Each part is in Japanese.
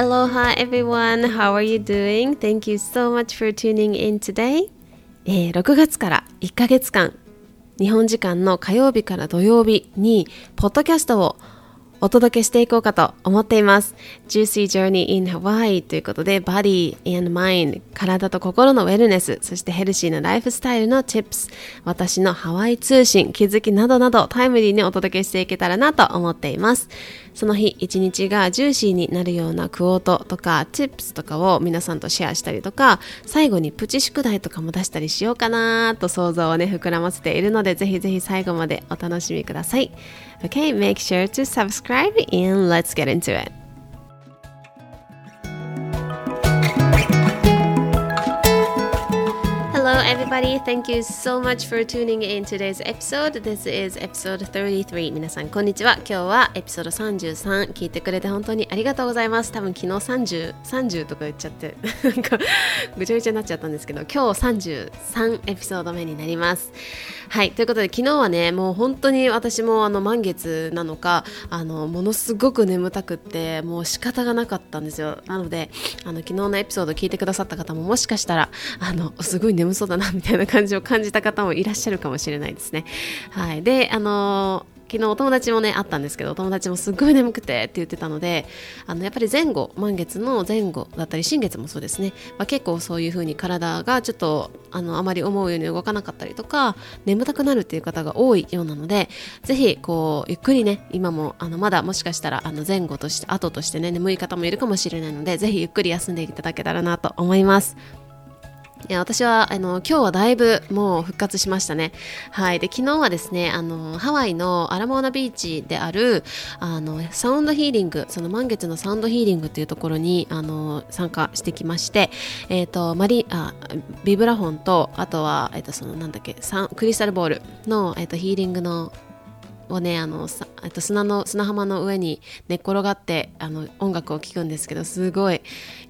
Aloha everyone, how are you doing? Thank you so much for tuning in today. えー、6月から1ヶ月間、日本時間の火曜日から土曜日に、ポッドキャストをお届けしていこうかと思っています。Juicy Journey in Hawaii ということで、Body and Mind、体と心のウェルネス、そしてヘルシーなライフスタイルの Tips、私のハワイ通信、気づきなどなどタイムリーにお届けしていけたらなと思っています。その日一日がジューシーになるようなクオートとか Tips とかを皆さんとシェアしたりとか、最後にプチ宿題とかも出したりしようかなと想像をね、膨らませているので、ぜひぜひ最後までお楽しみください。Okay, make sure to subscribe and let's get into it. Everybody. Thank you so much for tuning in today's episode. This is episode 33. 皆さん、こんにちは。今日はエピソード33聞いてくれて本当にありがとうございます。多分昨日30、30とか言っちゃって、なんかぐちゃぐちゃになっちゃったんですけど、今日33エピソード目になります。はい、ということで昨日はね、もう本当に私もあの満月なのか、あのものすごく眠たくって、もう仕方がなかったんですよ。なので、あの昨日のエピソード聞いてくださった方ももしかしたら、あのすごい眠そうだなみみたいな感じを感じた方もいらっしゃるかもしれないですね。はい、で、あの昨日お友達もねあったんですけどお友達もすっごい眠くてって言ってたのであのやっぱり前後満月の前後だったり新月もそうですね、まあ、結構そういう風に体がちょっとあのあまり思うように動かなかったりとか眠たくなるっていう方が多いようなのでぜひこうゆっくりね今もあのまだもしかしたらあの前後として後としてね眠い方もいるかもしれないのでぜひゆっくり休んでいただけたらなと思います。いや私はあの今日はだいぶもう復活しましたね。はい、で昨日はですねあのハワイのアラモーナビーチであるあのサウンドヒーリングその満月のサウンドヒーリングというところにあの参加してきまして、えーと、マリあビブラフォンとあとは、えーと、そのなんだっけクリスタルボールの、えーとヒーリングのをねあのさと砂の砂浜の上に寝っ転がってあの音楽を聴くんですけどすごい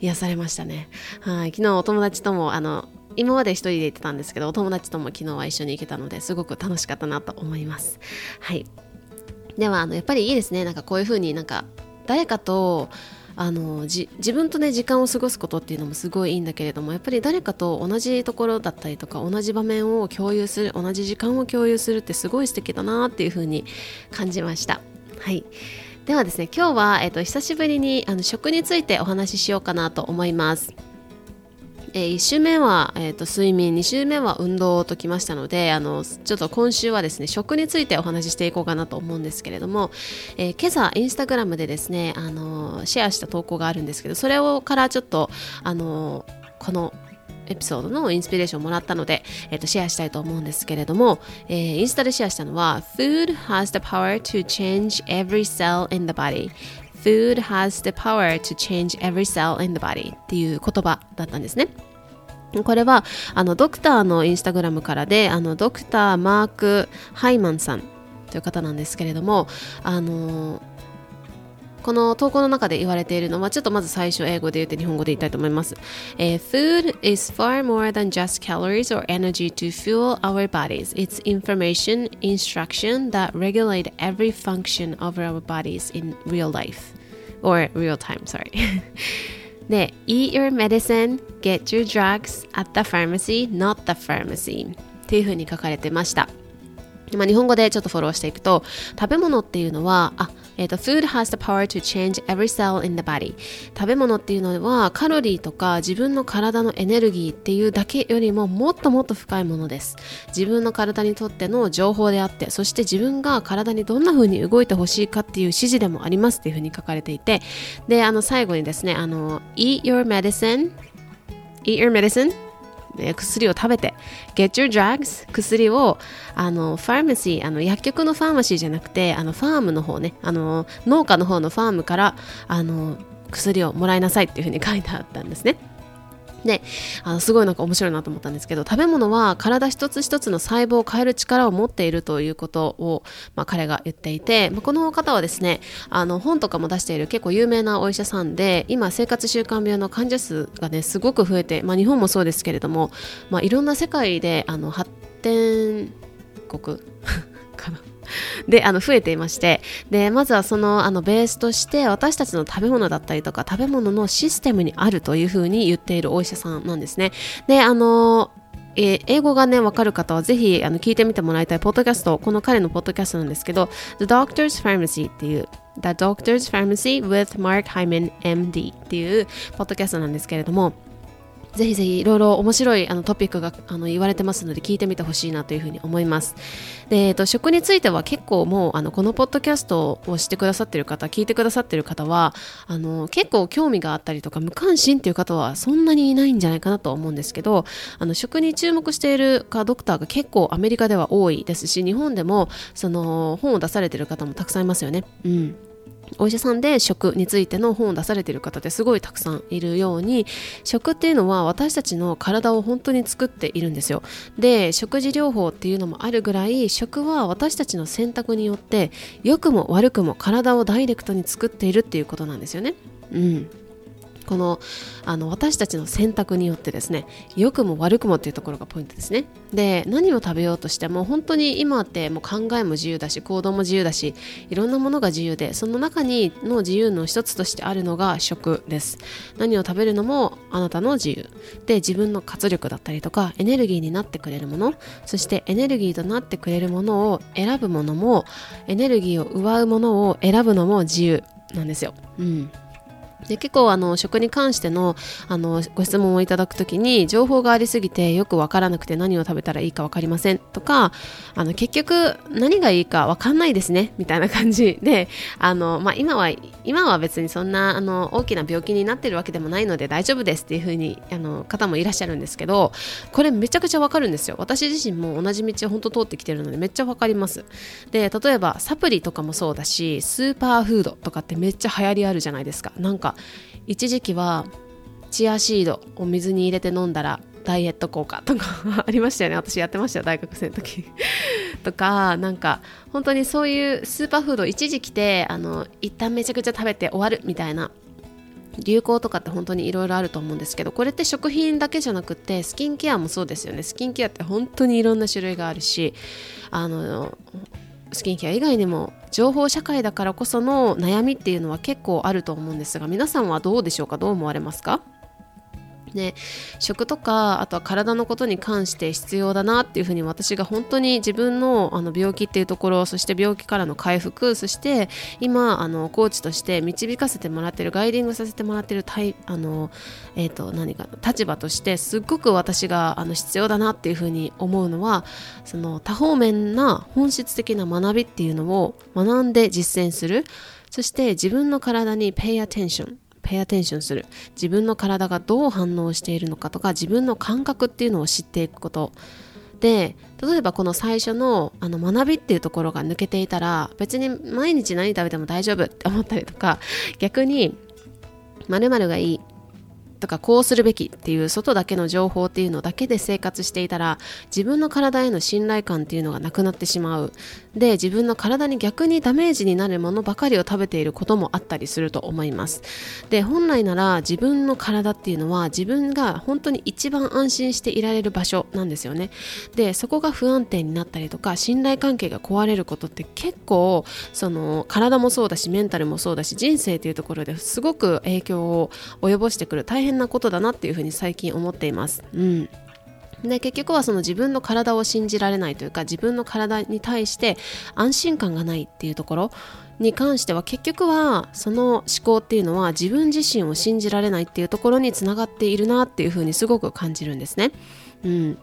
癒されましたね。はい。昨日お友達ともあの今まで一人で行ってたんですけどお友達とも昨日は一緒に行けたのですごく楽しかったなと思います。はい。ではあのやっぱりいいですね。なんかこういう風になんか誰かとあの自分とね時間を過ごすことっていうのもすごいいいんだけれどもやっぱり誰かと同じところだったりとか同じ場面を共有する同じ時間を共有するってすごい素敵だなっていうふうに感じました。はい。ではですね今日は、えっと、久しぶりにあの食についてお話ししようかなと思います。えー、1週目は、えーと、睡眠2週目は運動ときましたのであのちょっと今週はですね食についてお話ししていこうかなと思うんですけれども、えー、今朝インスタグラムでですねあのシェアした投稿があるんですけどそれをからちょっとあのこのエピソードのインスピレーションをもらったので、えー、とシェアしたいと思うんですけれども、えー、インスタでシェアしたのは Food has the power to change every cell in the body. Food has the power to change every cell in the body っていう言葉だったんですね。これはあのドクターのインスタグラムからであのドクターマーク・ハイマンさんという方なんですけれどもあのこの投稿の中で言われているのはちょっとまず最初英語で言って日本語で言いたいと思います、えー、Food is far more than just calories or energy to fuel our bodies It's information, instruction that regulate every function of our bodies in real life or real time, sorry で Eat your medicine, get your drugs at the pharmacy, not the pharmacy っていうふうに書かれてましたまあ、日本語でちょっとフォローしていくと食べ物っていうのはあえーと、Food has the power to change every cell in the body. 食べ物っていうのはカロリーとか自分の体のエネルギーっていうだけよりももっともっと深いものです。自分の体にとっての情報であってそして自分が体にどんな風に動いてほしいかっていう指示でもありますっていう風に書かれていて。であの最後にですねあの Eat your medicine. Eat your medicine. 薬を食べて Get your drugs 薬をあのファーマシーあの薬局のファーマシーじゃなくてあのファームの方ねあの農家の方のファームからあの薬をもらいなさいっていうふうに書いてあったんですね。であのすごいなんか面白いなと思ったんですけど食べ物は体一つ一つの細胞を変える力を持っているということを、まあ、彼が言っていて、まあ、この方はですねあの本とかも出している結構有名なお医者さんで今生活習慣病の患者数がねすごく増えて、まあ、日本もそうですけれども、まあ、いろんな世界であの発展国であの増えていましてでまずはそのあのベースとして私たちの食べ物だったりとか食べ物のシステムにあるというふうに言っているお医者さんなんですね。であのえー、英語がね、わかる方はぜひあの聞いてみてもらいたいポッドキャスト、この彼のポッドキャストなんですけど、The Doctor's Pharmacy っていう、The Doctor's Pharmacy with Mark Hyman MD っていうポッドキャストなんですけれども、ぜひぜひいろいろ面白いあのトピックがあの言われてますので聞いてみてほしいなというふうに思います。で、えっと、食については結構もうあのこのポッドキャストをしてくださってる方、聞いてくださってる方はあの結構興味があったりとか無関心っていう方はそんなにいないんじゃないかなと思うんですけど、あの食に注目しているかドクターが結構アメリカでは多いですし、日本でもその本を出されてる方もたくさんいますよね。うん。お医者さんで食についての本を出されている方ってすごいたくさんいるように食っていうのは私たちの体を本当に作っているんですよ。で食事療法っていうのもあるぐらい食は私たちの選択によって良くも悪くも体をダイレクトに作っているっていうことなんですよね。うん。このあの私たちの選択によってですね良くも悪くもっていうところがポイントですね。で何を食べようとしても本当に今ってもう考えも自由だし行動も自由だしいろんなものが自由でその中にの自由の一つとしてあるのが食です。何を食べるのもあなたの自由。で自分の活力だったりとかエネルギーになってくれるものそしてエネルギーとなってくれるものを選ぶものもエネルギーを奪うものを選ぶのも自由なんですよ。うん。で結構あの食に関してのあのご質問をいただくときに情報がありすぎてよくわからなくて何を食べたらいいか分かりませんとかあの結局何がいいか分かんないですねみたいな感じ であの、まあ、今は今は別にそんなあの大きな病気になってるわけでもないので大丈夫ですっていう風にあの方もいらっしゃるんですけどこれめちゃくちゃわかるんですよ。私自身も同じ道を本当通ってきてるのでめっちゃわかります。で例えばサプリとかもそうだしスーパーフードとかってめっちゃ流行りあるじゃないですか。なんか一時期はチアシードを水に入れて飲んだらダイエット効果とかありましたよね。私やってましたよ大学生の時。とかなんか本当にそういうスーパーフード一時期であの一旦めちゃくちゃ食べて終わるみたいな流行とかって本当にいろいろあると思うんですけどこれって食品だけじゃなくてスキンケアもそうですよね。スキンケアって本当にいろんな種類があるしあのスキンケア以外にも情報社会だからこその悩みっていうのは結構あると思うんですが皆さんはどうでしょうか？どう思われますか？ね、食とかあとは体のことに関して必要だなっていうふうに私が本当に自分のあの病気っていうところそして病気からの回復そして今あのコーチとして導かせてもらってるガイディングさせてもらってるあの、えーと、何か立場としてすっごく私があの必要だなっていうふうに思うのはその多方面な本質的な学びっていうのを学んで実践する。そして自分の体に pay attention ペアテンションする。自分の体がどう反応しているのかとか自分の感覚っていうのを知っていくこと。で例えばこの最初のあの学びっていうところが抜けていたら別に毎日何食べても大丈夫って思ったりとか逆に〇〇がいい。とかこうするべきっていう外だけの情報っていうのだけで生活していたら自分の体への信頼感っていうのがなくなってしまう。で自分の体に逆にダメージになるものばかりを食べていることもあったりすると思います。で本来なら自分の体っていうのは自分が本当に一番安心していられる場所なんですよね。でそこが不安定になったりとか信頼関係が壊れることって結構その体もそうだしメンタルもそうだし人生というところですごく影響を及ぼしてくる。大変変なことだなっていうふうに最近思っています。うんで結局はその自分の体を信じられないというか自分の体に対して安心感がないっていうところに関しては結局はその思考っていうのは自分自身を信じられないっていうところにつながっているなっていうふうにすごく感じるんですね。うん、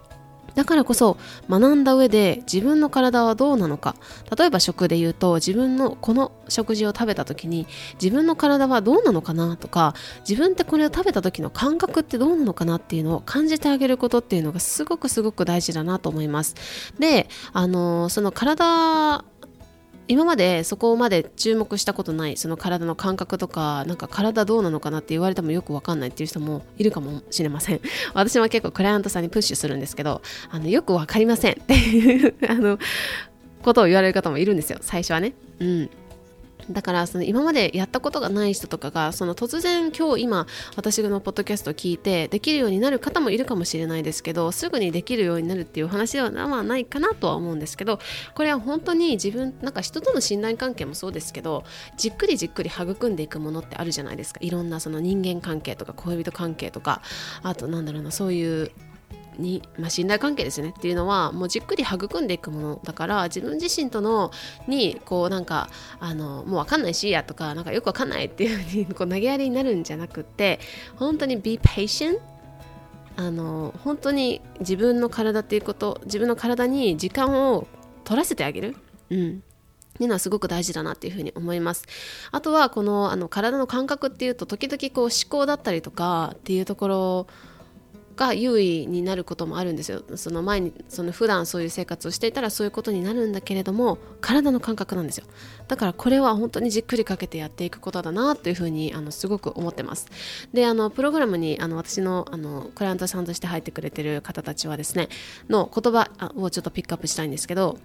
だからこそ学んだ上で自分の体はどうなのか。例えば食で言うと自分のこの食事を食べた時に自分の体はどうなのかなとか自分ってこれを食べた時の感覚ってどうなのかなっていうのを感じてあげることっていうのがすごくすごく大事だなと思います。であのその体今までそこまで注目したことないその体の感覚とかなんか体どうなのかなって言われてもよくわかんないっていう人もいるかもしれません。私も結構クライアントさんにプッシュするんですけどあのよくわかりませんっていう あのことを言われる方もいるんですよ。最初はね。うん。だからその今までやったことがない人とかがその突然今日今私のポッドキャストを聞いてできるようになる方もいるかもしれないですけどすぐにできるようになるっていう話ではないかなとは思うんですけどこれは本当に自分なんか人との信頼関係もそうですけどじっくりじっくり育んでいくものってあるじゃないですか。いろんなその人間関係とか恋人関係とかあとなんだろうなそういうに、まあ、信頼関係ですねっていうのはもうじっくり育んでいくものだから自分自身とのにこうなんかあのもう分かんないしやとかなんかよく分かんないっていうふうにこう投げやりになるんじゃなくて本当に be patient あの本当に自分の体っていうこと自分の体に時間を取らせてあげる、うん、っていうのはすごく大事だなっていうふうに思います。あとはこのあの体の感覚っていうと時々こう思考だったりとかっていうところが優位になることもあるんですよ。その前にその普段そういう生活をしていたらそういうことになるんだけれども体の感覚なんですよ。だからこれは本当にじっくりかけてやっていくことだなというふうにあのすごく思ってます。であのプログラムにあの私のあのクライアントさんとして入ってくれてる方たちはですねの言葉をちょっとピックアップしたいんですけど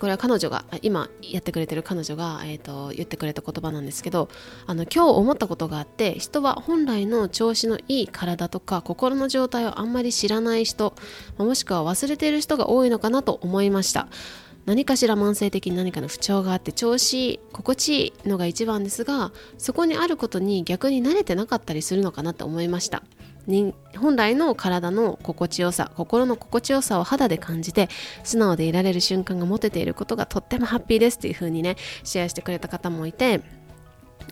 これは彼女が今やってくれてる彼女が、えーと、言ってくれた言葉なんですけどあの今日思ったことがあって人は本来の調子のいい体とか心の状態をあんまり知らない人もしくは忘れている人が多いのかなと思いました。何かしら慢性的に何かの不調があって調子心地いいのが一番ですがそこにあることに逆に慣れてなかったりするのかなと思いました。本来の体の心地よさ心の心地よさを肌で感じて素直でいられる瞬間が持てていることがとってもハッピーですっていう風にねシェアしてくれた方もいて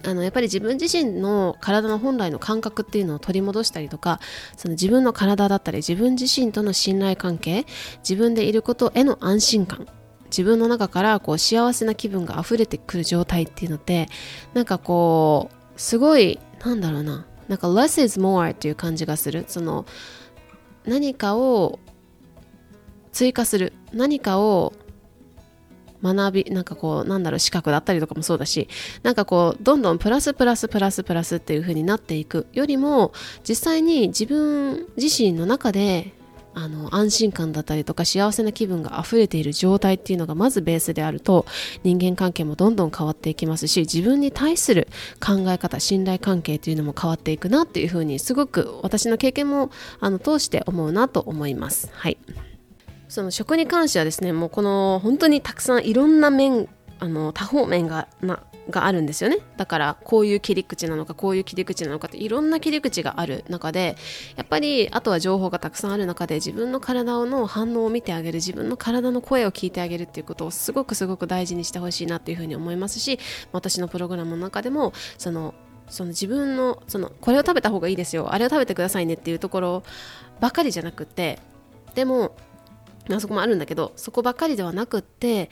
あのやっぱり自分自身の体の本来の感覚っていうのを取り戻したりとかその自分の体だったり自分自身との信頼関係自分でいることへの安心感自分の中からこう幸せな気分が溢れてくる状態っていうのってなんかこうすごいなんだろうななんか less is more っていう感じがする。その何かを追加する。何かを学びなんかこうなんだろう資格だったりとかもそうだしなんかこうどんどんプラスプラスプラスプラスっていう風になっていくよりも実際に自分自身の中であの安心感だったりとか幸せな気分が溢れている状態っていうのがまずベースであると人間関係もどんどん変わっていきますし自分に対する考え方信頼関係っていうのも変わっていくなっていうふうにすごく私の経験もあの通して思うなと思います。はいその食に関してはですねもうこの本当にたくさんいろんな面あの多方面がながあるんですよね。だからこういう切り口なのかこういう切り口なのかっていろんな切り口がある中でやっぱりあとは情報がたくさんある中で自分の体の反応を見てあげる自分の体の声を聞いてあげるっていうことをすごくすごく大事にしてほしいなっていうふうに思いますし私のプログラムの中でもそのその自分のそのこれを食べた方がいいですよあれを食べてくださいねっていうところばかりじゃなくてでもあそこもあるんだけどそこばっかりではなくって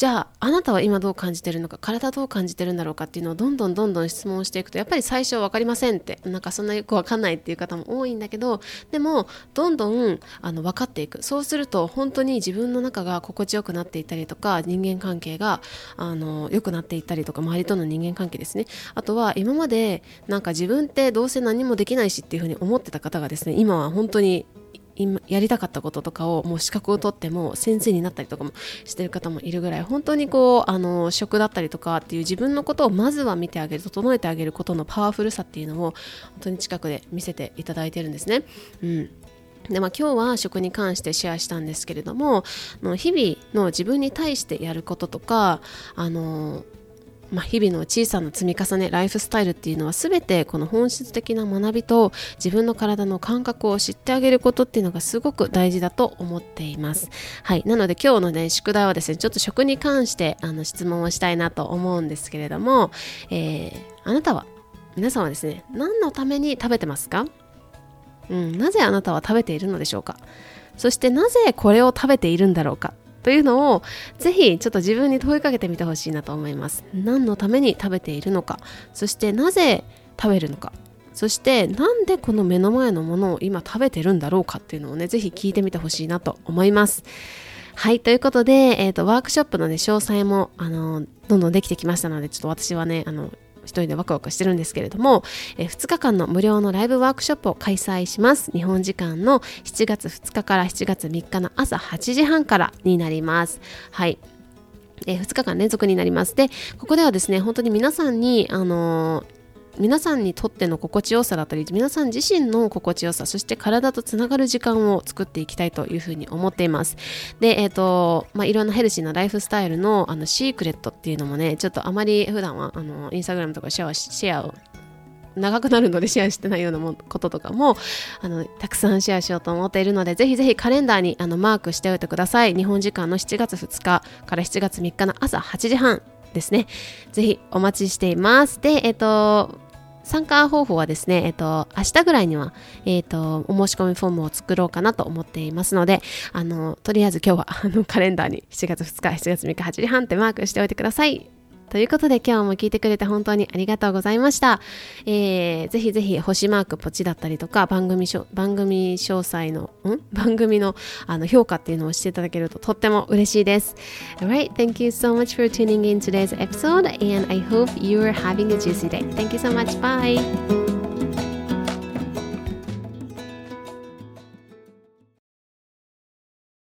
じゃああなたは今どう感じてるのか体どう感じてるんだろうかっていうのをどんどんどんどん質問していくとやっぱり最初分かりませんってなんかそんなよく分かんないっていう方も多いんだけどでもどんどんあの分かっていく。そうすると本当に自分の中が心地よくなっていたりとか人間関係があの良くなっていったりとか周りとの人間関係ですね。あとは今までなんか自分ってどうせ何もできないしっていうふうに思ってた方がですね今は本当に今やりたかったこととかをもう資格を取っても先生になったりとかもしてる方もいるぐらい本当にこうあの職だったりとかっていう自分のことをまずは見てあげる整えてあげることのパワフルさっていうのを本当に近くで見せていただいてるんですね。うんでまあ、今日は食に関してシェアしたんですけれども日々の自分に対してやることとかあのまあ、日々の小さな積み重ねライフスタイルっていうのは全てこの本質的な学びと自分の体の感覚を知ってあげることっていうのがすごく大事だと思っています。はい、なので今日のね宿題はですねちょっと食に関してあの質問をしたいなと思うんですけれども、えー、あなたは皆さんはですね何のために食べてますか、うん、なぜあなたは食べているのでしょうか？そしてなぜこれを食べているんだろうか？というのをぜひちょっと自分に問いかけてみてほしいなと思います。何のために食べているのか。そしてなぜ食べるのか。そしてなんでこの目の前のものを今食べてるんだろうかっていうのをねぜひ聞いてみてほしいなと思います。はい、ということで、えーと、ワークショップの、ね、詳細もあのどんどんできてきましたのでちょっと私はねあの人でワクワクしてるんですけれども、えー、2日間の無料のライブワークショップを開催します。日本時間の7月2日から7月3日の朝8時半からになります。はい。えー、2日間連続になります。で、ここではですね、本当に皆さんに、あのー皆さんにとっての心地よさだったり皆さん自身の心地よさそして体とつながる時間を作っていきたいというふうに思っています。でえっ、ー、とまあいろんなヘルシーなライフスタイルのあのシークレットっていうのもねちょっとあまり普段はあのインスタグラムとかシェアシェアを長くなるので シェアしてないようなもこととかもあのたくさんシェアしようと思っているのでぜひぜひカレンダーにあのマークしておいてください。日本時間の7月2日から7月3日の朝8時半。ですね。ぜひお待ちしています。で、えっ、と、参加方法はですね、えっ、と、明日ぐらいには、えっ、と、お申し込みフォームを作ろうかなと思っていますので、あの、とりあえず今日は、あの、カレンダーに7月2日、7月3日8時半ってマークしておいてください。ということで今日も聞いてくれて本当にありがとうございました。えー、ぜひぜひ星マークポチだったりとか番組番組詳細のん番組のあの評価っていうのをしていただけるととっても嬉しいです。Alright, thank you so much for tuning in today's episode and I hope you are having a juicy day. Thank you so much. Bye.